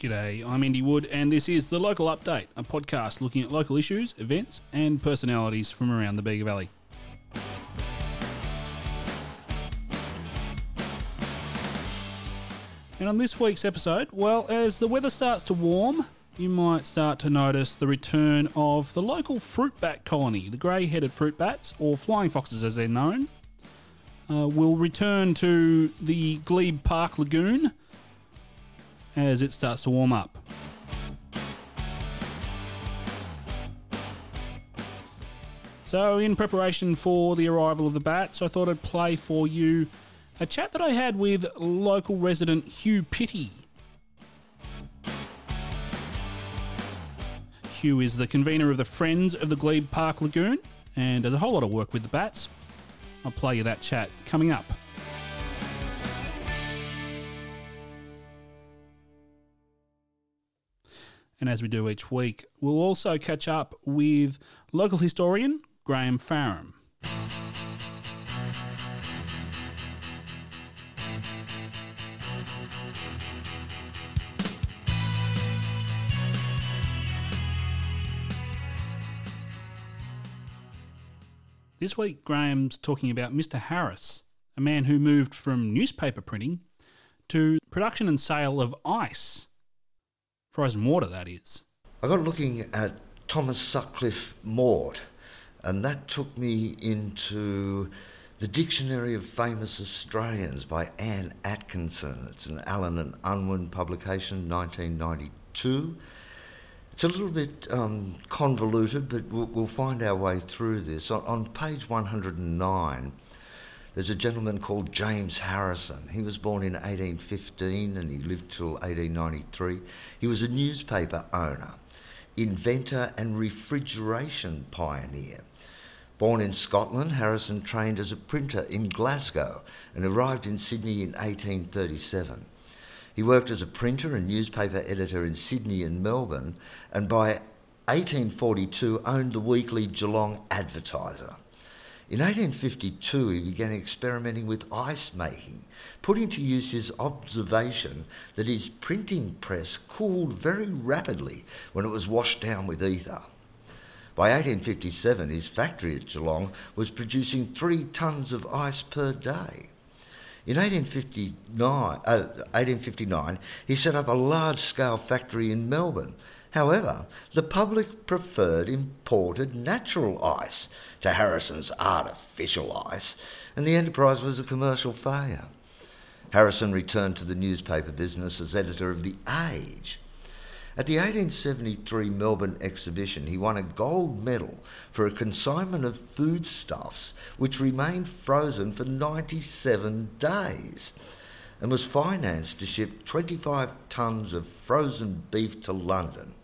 G'day, I'm Andy Wood, and this is The Local Update, a podcast looking at local issues, events, and personalities from around the Bega Valley. And on this week's episode, well, as the weather starts to warm, you might start to notice the return of the local fruit bat colony, the grey headed fruit bats, or flying foxes as they're known. Uh, will return to the Glebe Park Lagoon as it starts to warm up. So, in preparation for the arrival of the bats, I thought I'd play for you a chat that I had with local resident Hugh Pitty. Hugh is the convener of the Friends of the Glebe Park Lagoon and does a whole lot of work with the bats. I'll play you that chat coming up. And as we do each week, we'll also catch up with local historian Graham Farram. This week, Graham's talking about Mr. Harris, a man who moved from newspaper printing to production and sale of ice. Water, that is. I got looking at Thomas Sutcliffe Mort, and that took me into the Dictionary of Famous Australians by Anne Atkinson. It's an Allen and Unwin publication, 1992. It's a little bit um, convoluted, but we'll, we'll, find our way through this. On, on page 109, there's a gentleman called James Harrison. He was born in 1815 and he lived till 1893. He was a newspaper owner, inventor, and refrigeration pioneer. Born in Scotland, Harrison trained as a printer in Glasgow and arrived in Sydney in 1837. He worked as a printer and newspaper editor in Sydney and Melbourne, and by 1842 owned the weekly Geelong Advertiser. In 1852, he began experimenting with ice making, putting to use his observation that his printing press cooled very rapidly when it was washed down with ether. By 1857, his factory at Geelong was producing three tonnes of ice per day. In 1859, uh, 1859, he set up a large scale factory in Melbourne. However, the public preferred imported natural ice to Harrison's artificial ice, and the enterprise was a commercial failure. Harrison returned to the newspaper business as editor of The Age. At the 1873 Melbourne exhibition, he won a gold medal for a consignment of foodstuffs which remained frozen for 97 days and was financed to ship 25 tonnes of frozen beef to London.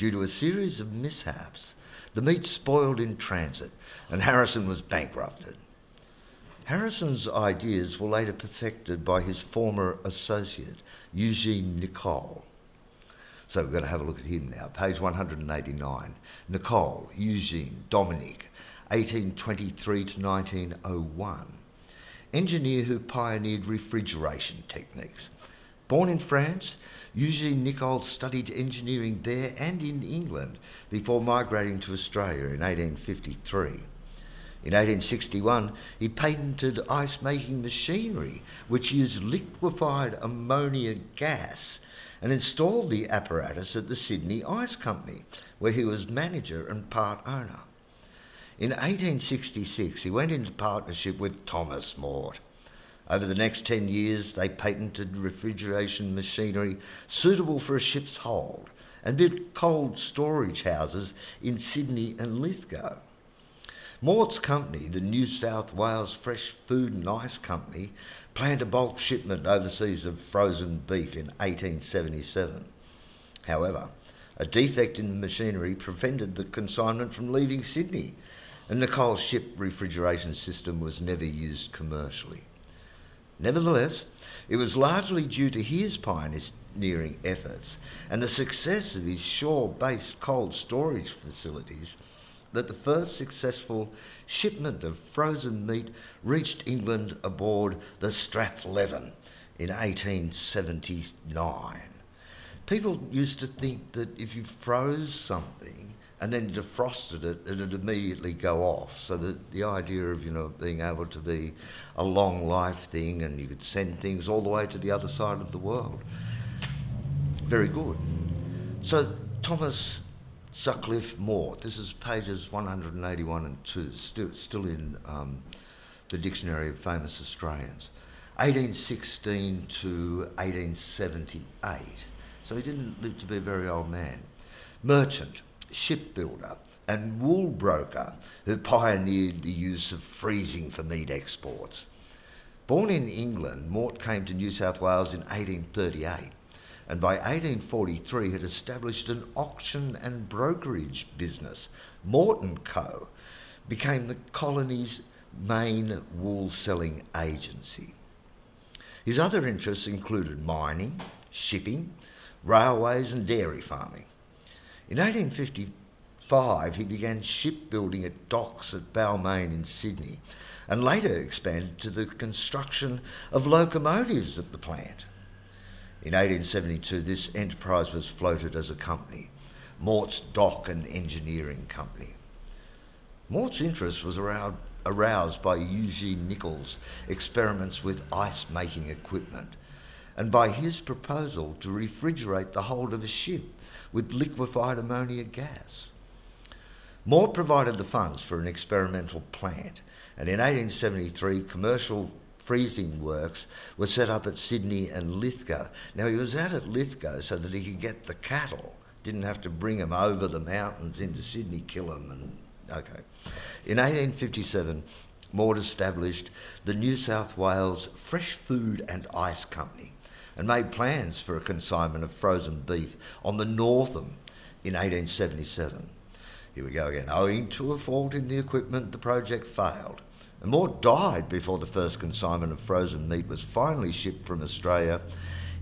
Due to a series of mishaps, the meat spoiled in transit and Harrison was bankrupted. Harrison's ideas were later perfected by his former associate, Eugene Nicol. So we're going to have a look at him now. Page 189. Nicol, Eugene, Dominic, 1823 to 1901. Engineer who pioneered refrigeration techniques. Born in France, Eugene Nicol studied engineering there and in England before migrating to Australia in 1853. In 1861, he patented ice making machinery which used liquefied ammonia gas and installed the apparatus at the Sydney Ice Company, where he was manager and part owner. In 1866, he went into partnership with Thomas Mort. Over the next 10 years, they patented refrigeration machinery suitable for a ship's hold and built cold storage houses in Sydney and Lithgow. Mort's company, the New South Wales Fresh Food and Ice Company, planned a bulk shipment overseas of frozen beef in 1877. However, a defect in the machinery prevented the consignment from leaving Sydney, and Nicol's ship refrigeration system was never used commercially. Nevertheless, it was largely due to his pioneering efforts and the success of his shore based cold storage facilities that the first successful shipment of frozen meat reached England aboard the Strathleven in 1879. people used to think that if you froze something and then defrosted it, and it'd immediately go off. So that the idea of you know being able to be a long life thing and you could send things all the way to the other side of the world, very good. So Thomas Sutcliffe Mort, this is pages 181 and 2, still, still in um, the Dictionary of Famous Australians. 1816 to 1878. So he didn't live to be a very old man. Merchant, shipbuilder, and wool broker who pioneered the use of freezing for meat exports. Born in England, Mort came to New South Wales in 1838 and by 1843 had established an auction and brokerage business. Morton Co. became the colony's main wool selling agency. His other interests included mining, shipping, railways, and dairy farming. In 1855, he began shipbuilding at docks at Balmain in Sydney and later expanded to the construction of locomotives at the plant. In 1872, this enterprise was floated as a company, Mort's Dock and Engineering Company. Mort's interest was around aroused by Eugene Nicol's experiments with ice making equipment and by his proposal to refrigerate the hold of a ship with liquefied ammonia gas. Mort provided the funds for an experimental plant, and in 1873, commercial freezing works were set up at Sydney and Lithgow. Now, he was out at Lithgow so that he could get the cattle, didn't have to bring them over the mountains into Sydney, kill them, and okay. In 1857, Mort established the New South Wales Fresh Food and Ice Company and made plans for a consignment of frozen beef on the Northam in 1877. Here we go again. Owing to a fault in the equipment, the project failed. And Mort died before the first consignment of frozen meat was finally shipped from Australia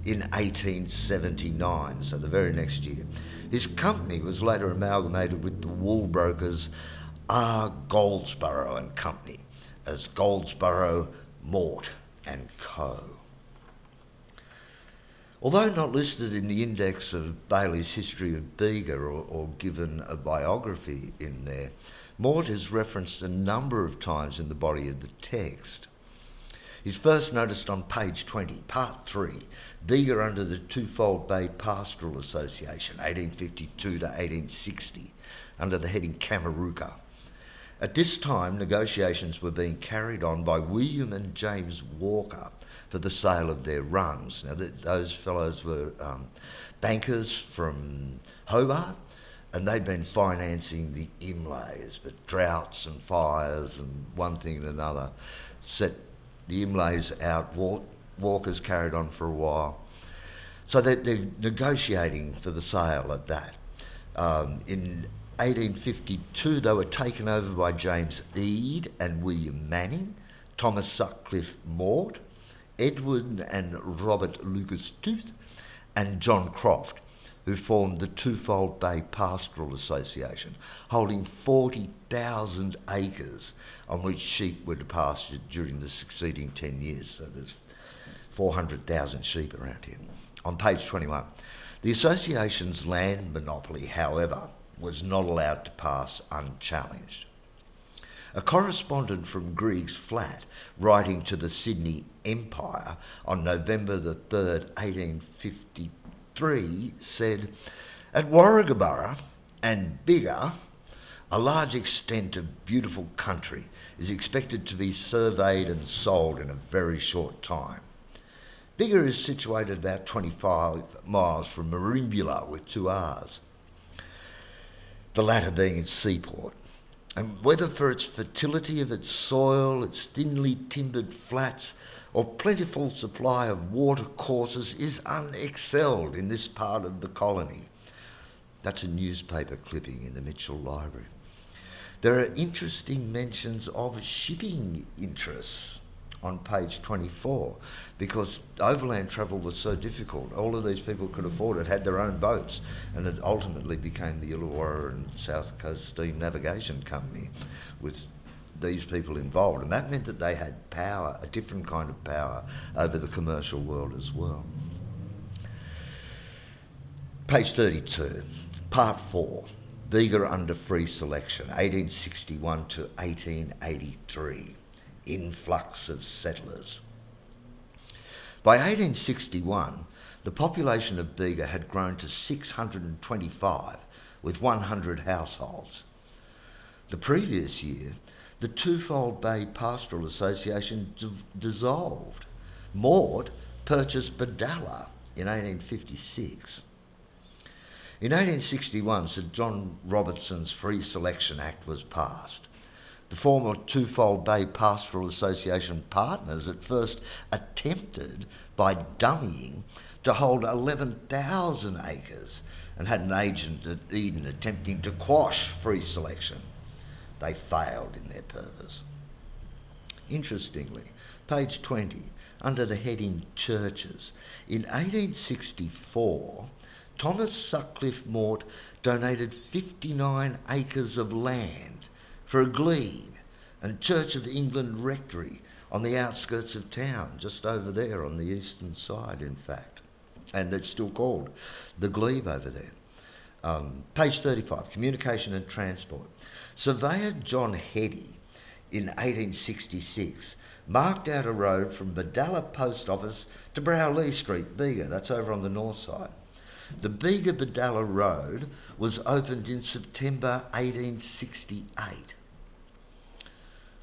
in 1879, so the very next year. His company was later amalgamated with the wool brokers R. Goldsbrough and Company as Goldsbrough, Mort and Co. Although not listed in the index of Bailey's History of Bega or, or, given a biography in there, Mort is referenced a number of times in the body of the text. He's first noticed on page 20, part 3, Bega under the Twofold Bay Pastoral Association, 1852 to 1860, under the heading Kameruka. At this time, negotiations were being carried on by William and James Walker for the sale of their runs. Now, those fellows were um, bankers from Hobart, and they'd been financing the Imlays, but droughts and fires and one thing and another set the Imlays out. Walkers carried on for a while. So they're, they're negotiating for the sale of that. Um, in 1852, they were taken over by James Eade and William Manning, Thomas Sutcliffe Mort, Edward and Robert Lucas Tooth, and John Croft, who formed the Twofold Bay Pastoral Association, holding 40,000 acres on which sheep were pastured during the succeeding 10 years. So there's 400,000 sheep around here. On page 21, the association's land monopoly, however, was not allowed to pass unchallenged. A correspondent from Greig's Flat, writing to the Sydney Empire on November the 3rd, 1853, said, At Warragabburra and bigger, a large extent of beautiful country is expected to be surveyed and sold in a very short time. Bigger is situated about 25 miles from Merimbula with two R's the latter being its seaport. And whether for its fertility of its soil, its thinly timbered flats, or plentiful supply of water courses is unexcelled in this part of the colony. That's a newspaper clipping in the Mitchell Library. There are interesting mentions of shipping interests on page 24 because overland travel was so difficult. All of these people could afford it, had their own boats, and it ultimately became the Illawarra and South Coast Steam Navigation Company with these people involved. And that meant that they had power, a different kind of power, over the commercial world as well. Page 32, Part 4, Bega under free selection, 1861 to 1883, influx of settlers. By 1861, the population of Bega had grown to 625 with 100 households. The previous year, the Twofold Bay Pastoral Association d- dissolved. Mort purchased Bodalla in 1856. In 1861, Sir John Robertson's Free Selection Act was passed. The former Twofold Bay Pastoral Association partners at first attempted, by dummying, to hold 11,000 acres and had an agent at Eden attempting to quash free selection. They failed in their purpose. Interestingly, page 20, under the heading Churches, in 1864, Thomas Sutcliffe Mort donated 59 acres of land for a glebe and Church of England rectory on the outskirts of town, just over there on the eastern side, in fact. And it's still called the glebe over there. Um, page 35, Communication and Transport. Surveyor John Heady in 1866 marked out a road from Bodalla Post Office to Browlee Street, Bega, that's over on the north side. The Bega Bodalla Road was opened in September 1868.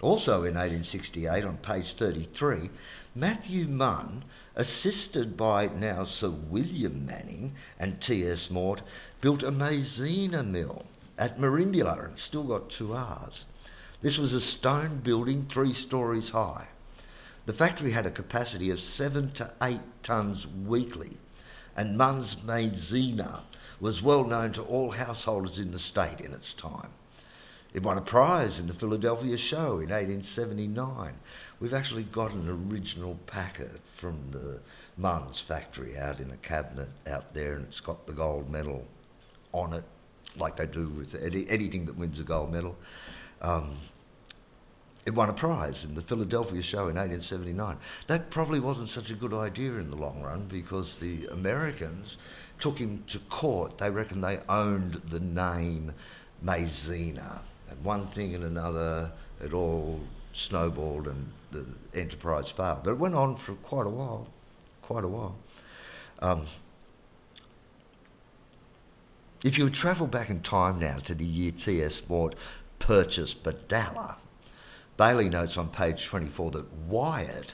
Also in 1868, on page 33, Matthew Munn, assisted by now Sir William Manning and T.S. Mort, built a Maizena mill at Merimbula and still got two R's. This was a stone building three stories high. The factory had a capacity of seven to eight tonnes weekly, and Munn's Maizena was well known to all householders in the state in its time. It won a prize in the Philadelphia show in 1879. We've actually got an original packet from the Munn's factory out in a cabinet out there, and it's got the gold medal on it, like they do with any, anything that wins a gold medal. Um, it won a prize in the Philadelphia show in 1879. That probably wasn't such a good idea in the long run because the Americans took him to court. They reckon they owned the name Maizena. And one thing and another, it all snowballed and the enterprise failed. But it went on for quite a while, quite a while. Um, if you travel back in time now to the year T.S. Mort purchased Bodalla, Bailey notes on page 24 that Wyatt,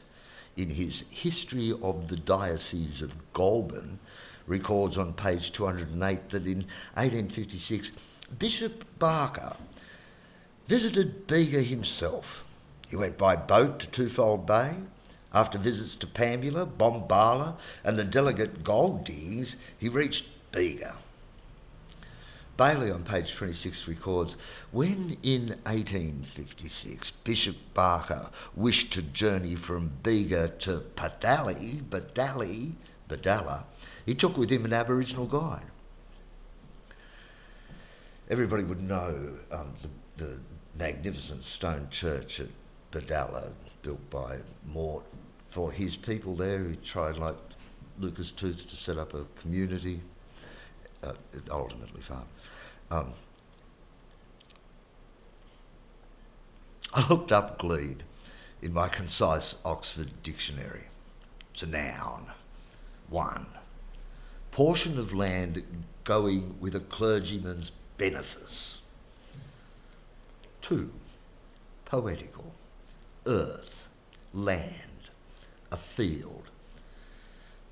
in his History of the Diocese of Goulburn, records on page 208 that in 1856 Bishop Barker visited Bega himself. He went by boat to Twofold Bay. After visits to Pambula, Bombala, and the delegate gold diggings, he reached Bega. Bailey on page 26 records when in 1856 Bishop Barker wished to journey from Bega to Padali, Badali, Bodalla, he took with him an Aboriginal guide. Everybody would know um, the, the magnificent stone church at Bodalla, built by Mort for his people there. He tried, like Lucas Tooth, to set up a community. Uh, it ultimately failed. Um, I looked up glebe in my concise Oxford dictionary. It's a noun. One, portion of land going with a clergyman's benefice. Two, poetical, earth, land, a field.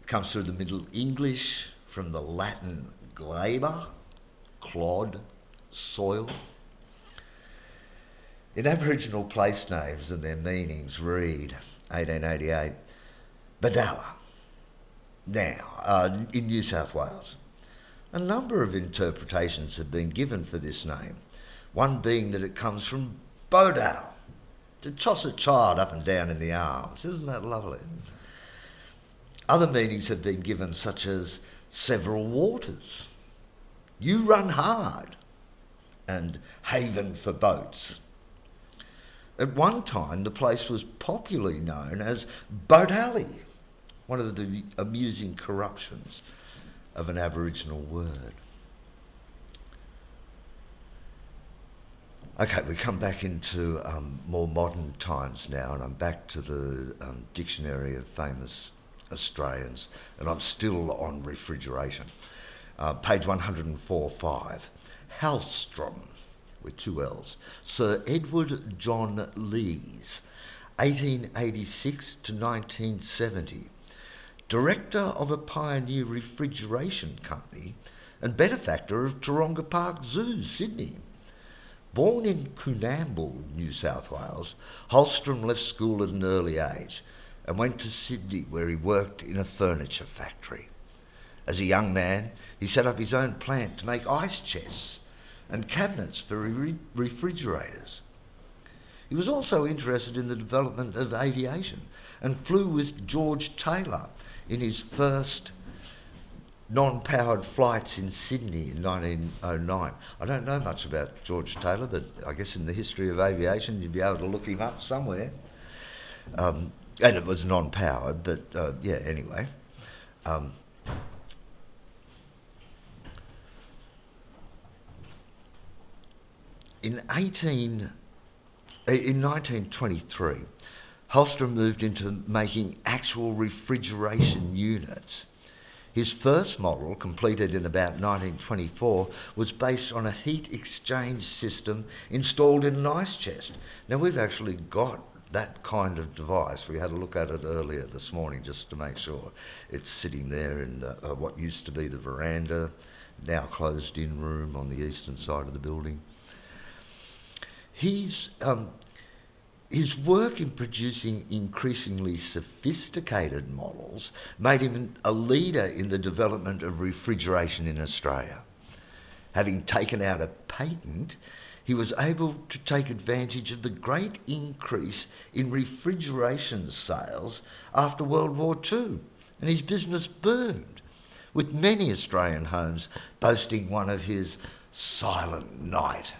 It comes through the Middle English from the Latin gleba, clod, soil. In Aboriginal place names and their meanings, read 1888 Bodalla. Now, uh, in New South Wales, a number of interpretations have been given for this name, one being that it comes from Bodal, to toss a child up and down in the arms. Isn't that lovely? Other meanings have been given, such as several waters, you run hard, and haven for boats. At one time, the place was popularly known as Boat Alley, one of the amusing corruptions of an Aboriginal word. Okay, we come back into um, more modern times now, and I'm back to the um, Dictionary of Famous Australians, and I'm still on refrigeration. Uh, page 104.5. Hallstrom, with two L's. Sir Edward John Lees, 1886 to 1970. Director of a pioneer refrigeration company and benefactor of Taronga Park Zoo, Sydney. Born in Coonamble, New South Wales, Hallstrom left school at an early age and went to Sydney where he worked in a furniture factory. As a young man, he set up his own plant to make ice chests and cabinets for re- refrigerators. He was also interested in the development of aviation and flew with George Taylor in his first non-powered flights in Sydney in 1909. I don't know much about George Taylor, but I guess in the history of aviation you'd be able to look him up somewhere. Um, and it was non-powered, but uh, yeah. Anyway, um, in 18 uh, in 1923, Hallstrom moved into making actual refrigeration units. His first model, completed in about 1924, was based on a heat exchange system installed in an ice chest. Now, we've actually got that kind of device. We had a look at it earlier this morning just to make sure it's sitting there in uh, what used to be the veranda, now closed in room on the eastern side of the building. He's um, his work in producing increasingly sophisticated models made him a leader in the development of refrigeration in Australia. Having taken out a patent, he was able to take advantage of the great increase in refrigeration sales after World War II, and his business boomed, with many Australian homes boasting one of his Silent Knight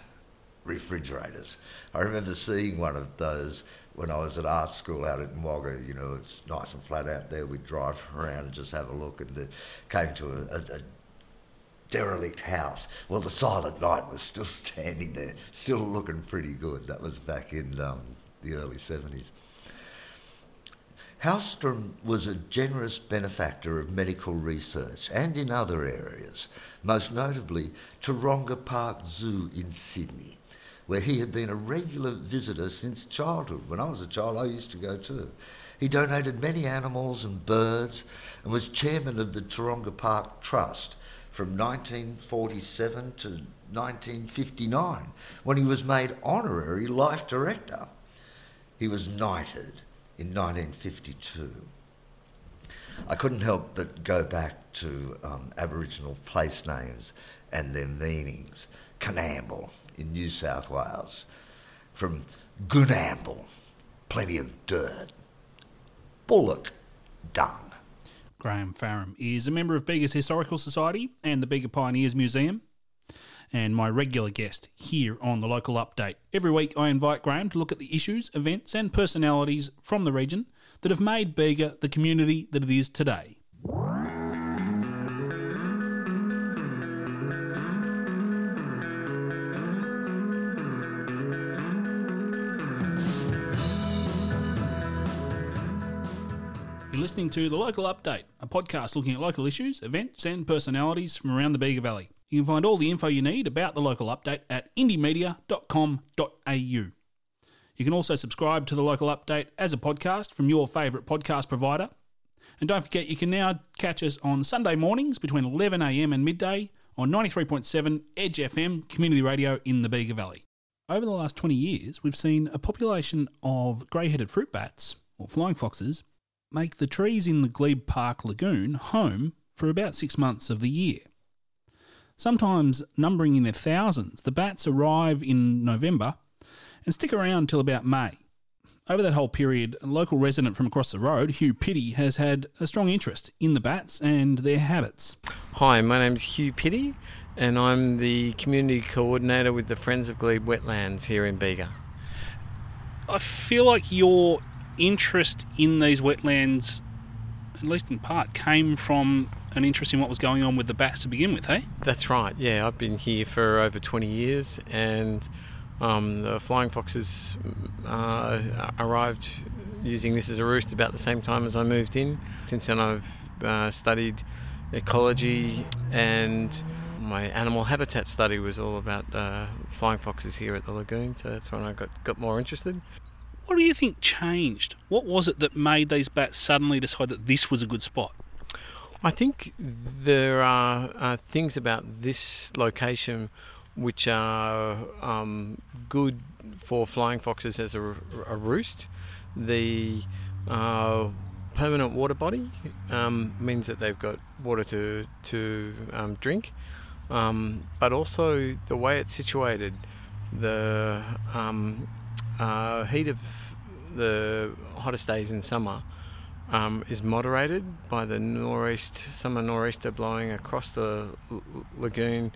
refrigerators. I remember seeing one of those when I was at art school out at Wagga. You know, it's nice and flat out there. We'd drive around and just have a look, and came to a, a, a derelict house. Well, the Silent Knight was still standing there, still looking pretty good. That was back in um, the early 70s. Hallstrom was a generous benefactor of medical research and in other areas, most notably Taronga Park Zoo in Sydney where he had been a regular visitor since childhood. When I was a child, I used to go too. He donated many animals and birds and was chairman of the Taronga Park Trust from 1947 to 1959 when he was made honorary life director. He was knighted in 1952. I couldn't help but go back to um, Aboriginal place names and their meanings. Coonamble, in New South Wales from Goonamble, plenty of dirt, bullock dung. Graham Farram is a member of Bega's Historical Society and the Bega Pioneers Museum, and my regular guest here on the Local Update. Every week, I invite Graham to look at the issues, events, and personalities from the region that have made Bega the community that it is today. Listening to The Local Update, a podcast looking at local issues, events, and personalities from around the Bega Valley. You can find all the info you need about The Local Update at indiemedia.com.au. You can also subscribe to The Local Update as a podcast from your favourite podcast provider. And don't forget, you can now catch us on Sunday mornings between 11am and midday on 93.7 Edge FM community radio in the Bega Valley. Over the last 20 years, we've seen a population of grey headed fruit bats, or flying foxes, make the trees in the Glebe Park Lagoon home for about six months of the year. Sometimes numbering in their thousands, the bats arrive in November and stick around till about May. Over that whole period, a local resident from across the road, Hugh Pitty, has had a strong interest in the bats and their habits. Hi, my name's Hugh Pitty, and I'm the community coordinator with the Friends of Glebe Wetlands here in Bega. I feel like you're interest in these wetlands, at least in part, came from an interest in what was going on with the bats to begin with, hey? That's right. Yeah, I've been here for over 20 years, and um, the flying foxes uh, arrived using this as a roost about the same time as I moved in. Since then, I've uh, studied ecology and my animal habitat study was all about uh, flying foxes here at the lagoon, so that's when I got, got more interested. What do you think changed? What was it that made these bats suddenly decide that this was a good spot? I think there are uh, things about this location which are um, good for flying foxes as a, a roost. The uh, permanent water body um, means that they've got water to to um, drink, um, but also the way it's situated, the um, uh, heat of the hottest days in summer um, is moderated by the northeast summer nor'easter blowing across the l- lagoon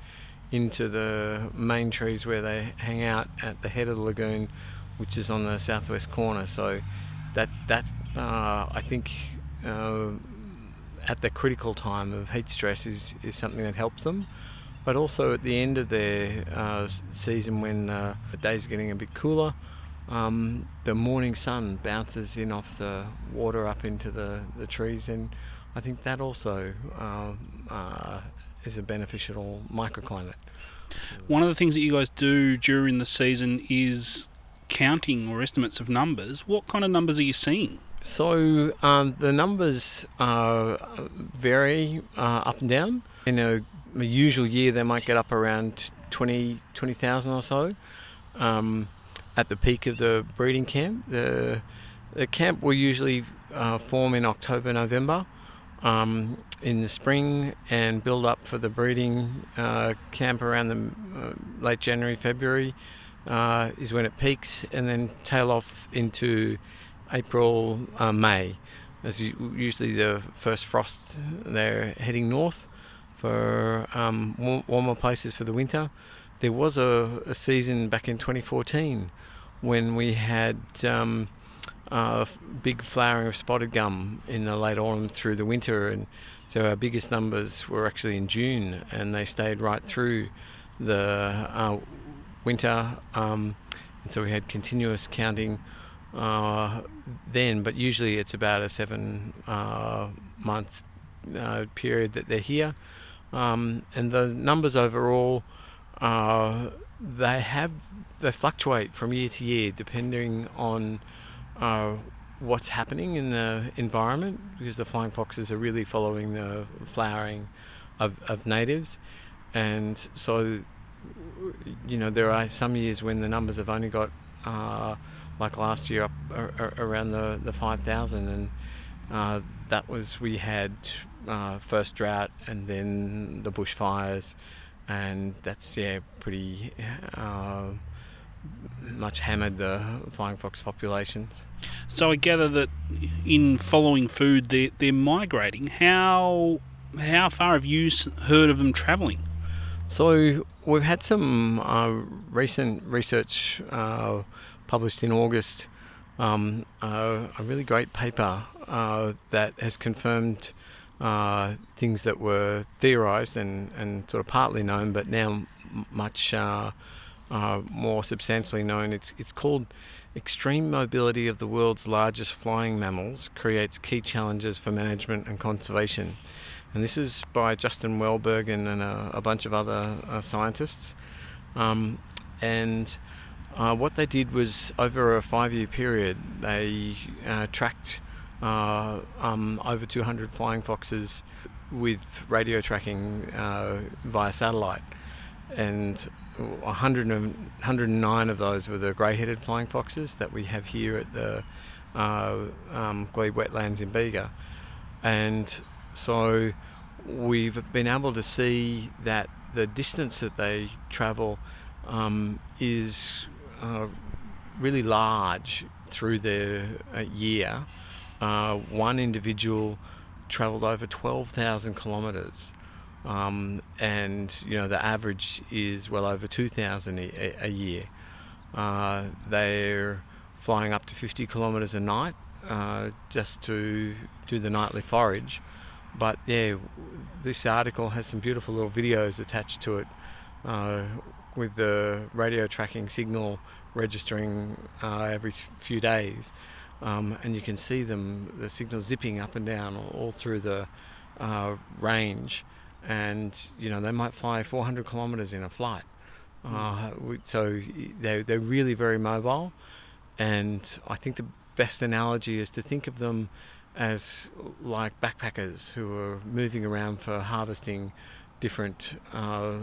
into the main trees where they hang out at the head of the lagoon, which is on the southwest corner. So that that uh, I think uh, at the critical time of heat stress is, is something that helps them. But also at the end of their uh, season, when uh, the days are getting a bit cooler, um, the morning sun bounces in off the water up into the, the trees, and I think that also um, uh, is a beneficial microclimate. One of the things that you guys do during the season is counting or estimates of numbers. What kind of numbers are you seeing? So um, the numbers uh, vary uh, up and down. In a, a, usual year, they might get up around 20 20,000 or so. Um, at the peak of the breeding camp, the the camp will usually uh, form in October, November. Um, in the spring and build up for the breeding uh, camp around the uh, late January, February uh, is when it peaks, and then tail off into April, uh, May. As usually the first frost, they're heading north for um, warmer places for the winter. There was a, a, season back in 2014 when we had um, big flowering of spotted gum in the late autumn through the winter, and so our biggest numbers were actually in June, and they stayed right through the uh, winter. Um, and so we had continuous counting uh, then, but usually it's about a seven uh, month uh, period that they're here. Um, and the numbers overall, uh, they have they fluctuate from year to year depending on uh, what's happening in the environment because the flying foxes are really following the flowering of, of natives. And so, you know, there are some years when the numbers have only got, uh, like last year, up around the, the 5,000. And uh, that was, we had uh, first drought and then the bushfires. And that's, yeah, pretty uh, much hammered the flying fox populations. So I gather that in following food, they're, they're migrating. How how far have you heard of them travelling? So we've had some uh, recent research uh, published in August. Um, uh, a really great paper uh, that has confirmed uh, things that were theorised and, and sort of partly known, but now much uh, more substantially known. It's it's called Extreme mobility of the world's largest flying mammals creates key challenges for management and conservation. And this is by Justin Welbergen and a, a bunch of other uh, scientists. Um, and uh, what they did was over a five year period, they uh, tracked uh, um, over 200 flying foxes with radio tracking uh, via satellite. And 100 109 of those were the grey-headed flying foxes that we have here at the uh, um, Glebe Wetlands in Bega, and so we've been able to see that the distance that they travel um, is uh, really large through the uh, year. Uh, one individual travelled over 12,000 kilometres um, and you know the average is well over 2,000 a, a year. Uh, they're flying up to 50 kilometres a night uh, just to do the nightly forage. but yeah, this article has some beautiful little videos attached to it uh, with the radio tracking signal registering uh, every few days. Um, and you can see them, the signal zipping up and down all, all through the uh, range. And, you know, they might fly 400 kilometres in a flight. Uh, so they're, they're really very mobile. And I think the best analogy is to think of them as like backpackers who are moving around for harvesting different uh,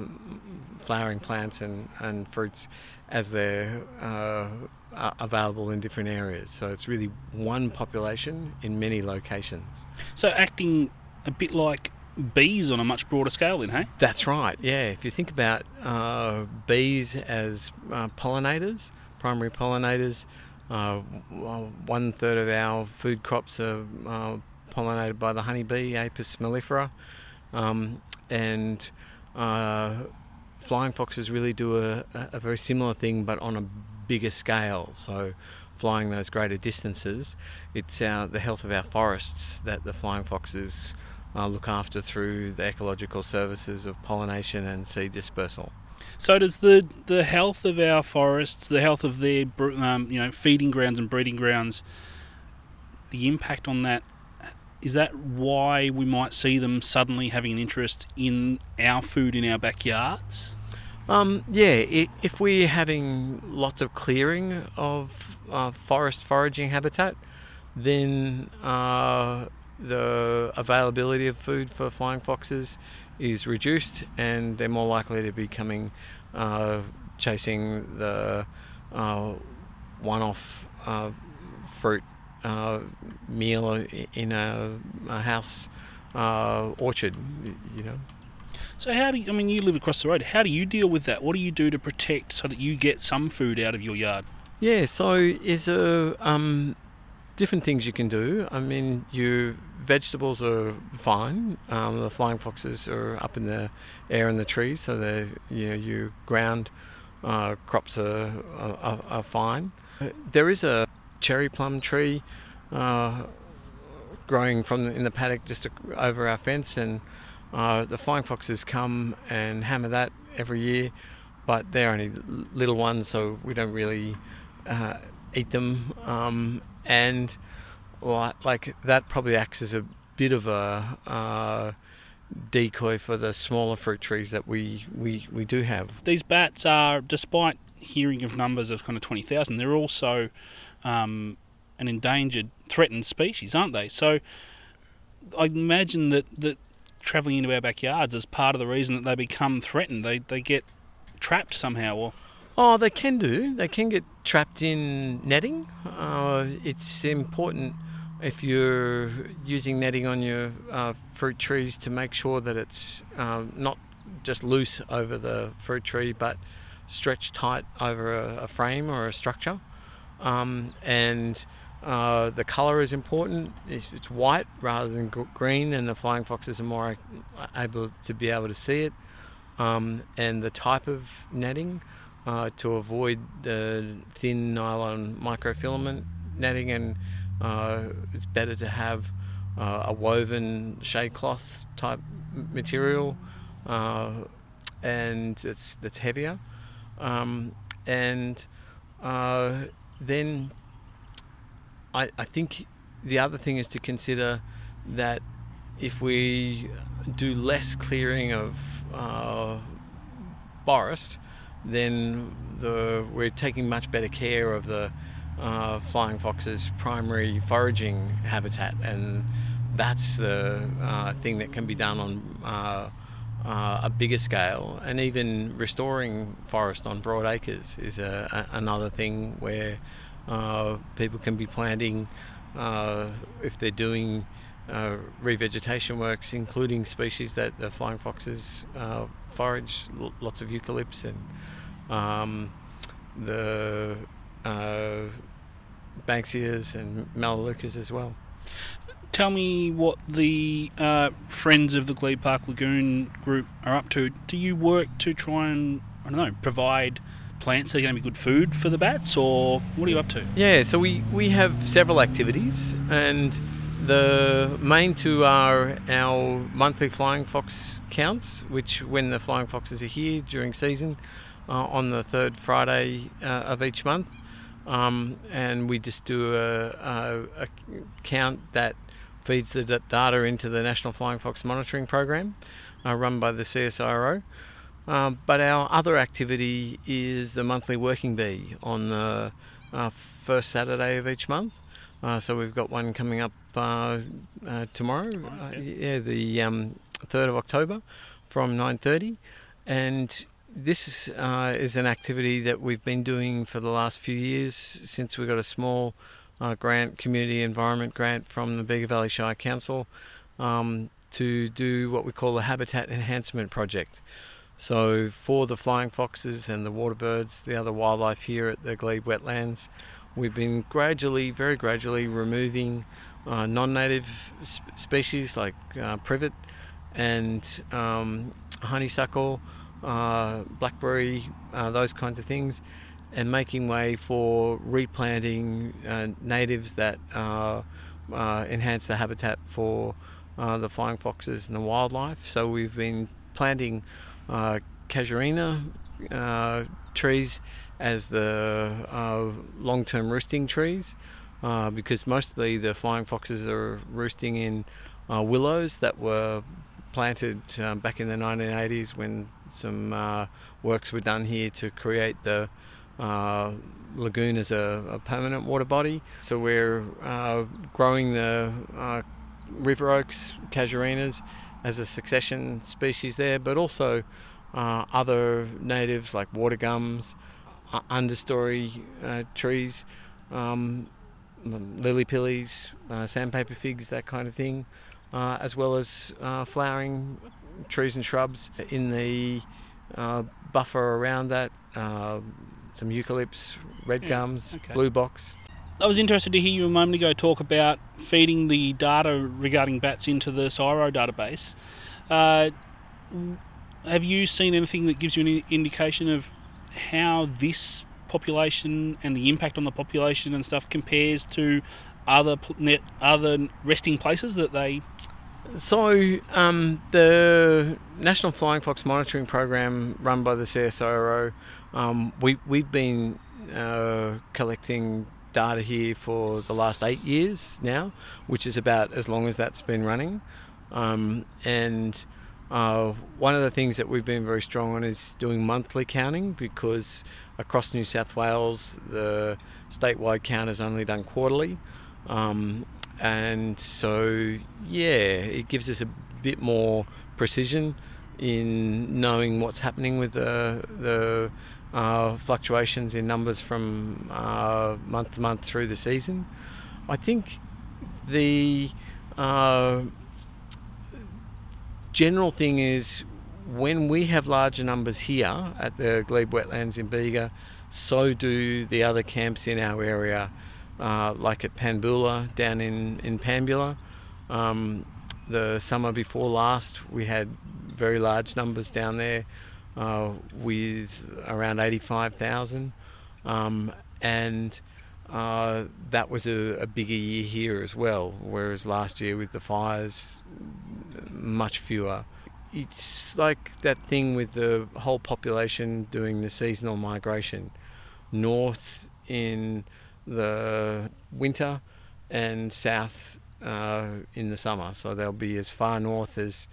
flowering plants and, and fruits as they're uh, available in different areas. So it's really one population in many locations. So acting a bit like bees on a much broader scale, then, hey? That's right. Yeah. If you think about uh, bees as uh, pollinators, primary pollinators, uh, one third of our food crops are uh, pollinated by the honeybee, Apis mellifera. Um, and uh, flying foxes really do a, a, very similar thing, but on a bigger scale. So, flying those greater distances, it's the health of our forests that the flying foxes uh, look after through the ecological services of pollination and seed dispersal. So does the the health of our forests, the health of their um, you know feeding grounds and breeding grounds, the impact on that is that why we might see them suddenly having an interest in our food in our backyards? Um, yeah, if we're having lots of clearing of uh, forest foraging habitat, then uh, the availability of food for flying foxes is reduced, and they're more likely to be coming uh, chasing the uh, one-off uh, fruit uh, meal in a, a house orchard, you know. So how do you, I mean you live across the road? How do you deal with that? What do you do to protect so that you get some food out of your yard? Yeah, so it's a um, different things you can do. I mean, your vegetables are fine. Um, the flying foxes are up in the air in the trees, so the you know your ground uh, crops are, are, are fine. There is a cherry plum tree uh, growing from the, in the paddock just over our fence, and uh, the flying foxes come and hammer that every year, but they're only little ones, so we don't really uh, eat them. Um, and like that probably acts as a bit of a uh, decoy for the smaller fruit trees that we, we, we do have. These bats are, despite hearing of numbers of kind of 20,000, they're also um, an endangered, threatened species, aren't they? So I imagine that, that travelling into our backyards is part of the reason that they become threatened. They, they get trapped somehow or Oh, they can do. They can get trapped in netting. Uh, it's important if you're using netting on your uh, fruit trees to make sure that it's uh, not just loose over the fruit tree, but stretched tight over a, a frame or a structure. Um, and uh, the colour is important. It's, it's, white rather than green, and the flying foxes are more able to be able to see it. Um, and the type of netting uh, to avoid the thin nylon microfilament netting, and uh, it's better to have uh, a woven shade cloth type material, uh, and it's that's heavier. Um, and uh, then I, I think the other thing is to consider that if we do less clearing of uh, forest, then the, we're taking much better care of the uh, flying fox's primary foraging habitat, and that's the uh, thing that can be done on uh, uh a bigger scale. And even restoring forest on broad acres is a, a, another thing where uh, people can be planting uh, if they're doing revegetation works, including species that the flying foxes forage, lots of eucalypts and um, the uh, Banksias and Melaleucas as well. Tell me what the uh, Friends of the Glebe Park Lagoon group are up to. Do you work to try and, I don't know, provide plants that are going to be good food for the bats, or what are you up to? Yeah, so we, we have several activities, and The main two are our monthly flying fox counts, which when the flying foxes are here during season, uh, on the third Friday uh, of each month, um, and we just do a, a, a, count that feeds the data into the National Flying Fox Monitoring Program, uh, run by the CSIRO. Uh, but our other activity is the monthly working bee on the uh, first Saturday of each month. Uh, so we've got one coming up uh, uh, tomorrow, yeah, the um, 3rd of October from 9.30. And this is, is an activity that we've been doing for the last few years since we got a small grant, community environment grant from the Bega Valley Shire Council um, to do what we call the Habitat Enhancement Project. So, for the flying foxes and the water birds, the other wildlife here at the Glebe wetlands, we've been gradually, very gradually, removing uh, non native sp- species like uh, privet and um, honeysuckle, uh, blackberry, uh, those kinds of things, and making way for replanting uh, natives that uh, enhance the habitat for the flying foxes and the wildlife. So, we've been planting uh, casuarina uh, trees as the uh, long-term roosting trees uh, because mostly the flying foxes are roosting in uh, willows that were planted um, back in the 1980s when some uh, works were done here to create the lagoon as a, a, permanent water body. So we're growing the river oaks, casuarinas, as a succession species there, but also uh, other natives like water gums, uh, understory uh, trees, um, lily pillies, uh, sandpaper figs, that kind of thing, uh, as well as uh, flowering trees and shrubs in the buffer around that. some eucalypts, red yeah, gums, okay. blue box. I was interested to hear you a moment ago talk about feeding the data regarding bats into the CSIRO database. Uh, have you seen anything that gives you an indication of how this population and the impact on the population and stuff compares to other other resting places that they? So um, the National Flying Fox Monitoring Program, run by the CSIRO, um, we we've been uh, collecting data here for the last eight years now, which is about as long as that's been running. Um, and uh, one of the things that we've been very strong on is doing monthly counting because across New South Wales the statewide count is only done quarterly. Um, and so, yeah, it gives us a bit more precision in knowing what's happening with the, the uh, fluctuations in numbers from uh, month to month through the season. I think the uh, general thing is when we have larger numbers here at the Glebe Wetlands in Bega, so do the other camps in our area, uh, like at Pambula down in, in Pambula. Um, the summer before last, we had very large numbers down there uh, with around 85,000. Um, and uh, that was a, a, bigger year here as well, whereas last year with the fires, much fewer. It's like that thing with the whole population doing the seasonal migration north in the winter and south uh, in the summer. So they'll be as far north as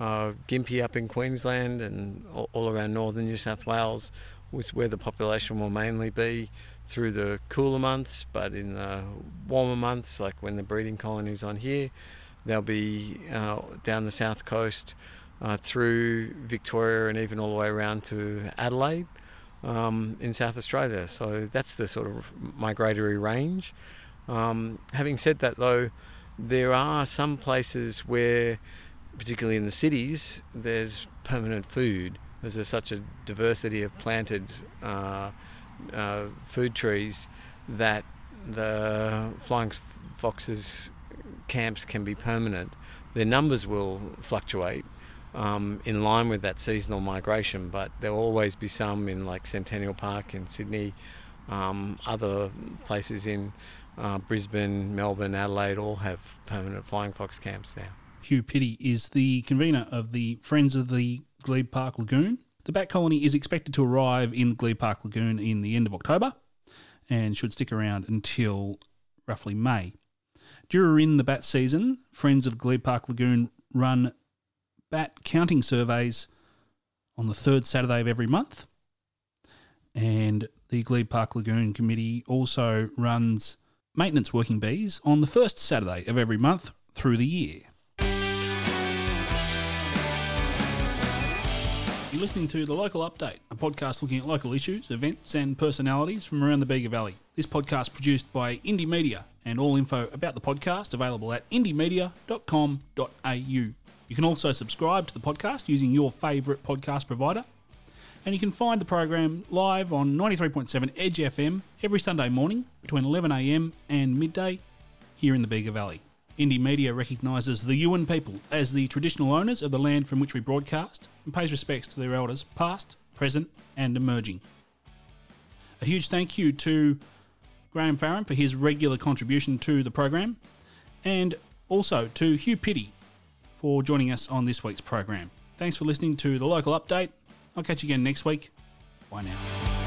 uh, Gympie up in Queensland and all, around northern New South Wales was where the population will mainly be through the cooler months, but in the warmer months, like when the breeding colony's on here, they'll be uh, down the south coast uh, through Victoria and even all the way around to Adelaide um, in South Australia. So that's the sort of migratory range. Um, having said that, though, there are some places where particularly in the cities, there's permanent food. There's such a diversity of planted uh, uh, food trees that the flying foxes camps can be permanent. Their numbers will fluctuate um, in line with that seasonal migration, but there'll always be some in like Centennial Park in Sydney, um, other places in uh, Brisbane, Melbourne, Adelaide all have permanent flying fox camps now. Hugh Pitty is the convener of the Friends of the Glebe Park Lagoon. The bat colony is expected to arrive in Glebe Park Lagoon in the end of October and should stick around until roughly May. During the bat season, Friends of Glebe Park Lagoon run bat counting surveys on the third Saturday of every month. And the Glebe Park Lagoon Committee also runs maintenance working bees on the first Saturday of every month through the year. You're listening to The Local Update, a podcast looking at local issues, events, and personalities from around the Bega Valley. This podcast produced by Indie Media, and all info about the podcast available at indiemedia.com.au. You can also subscribe to the podcast using your favourite podcast provider. And you can find the program live on 93.7 Edge FM every Sunday morning between 11am and midday here in the Bega Valley. Indie Media recognises the Yuin people as the traditional owners of the land from which we broadcast and pays respects to their elders past, present, and emerging. A huge thank you to Graham Farram for his regular contribution to the program, and also to Hugh Pitty for joining us on this week's program. Thanks for listening to the local update. I'll catch you again next week. Bye now.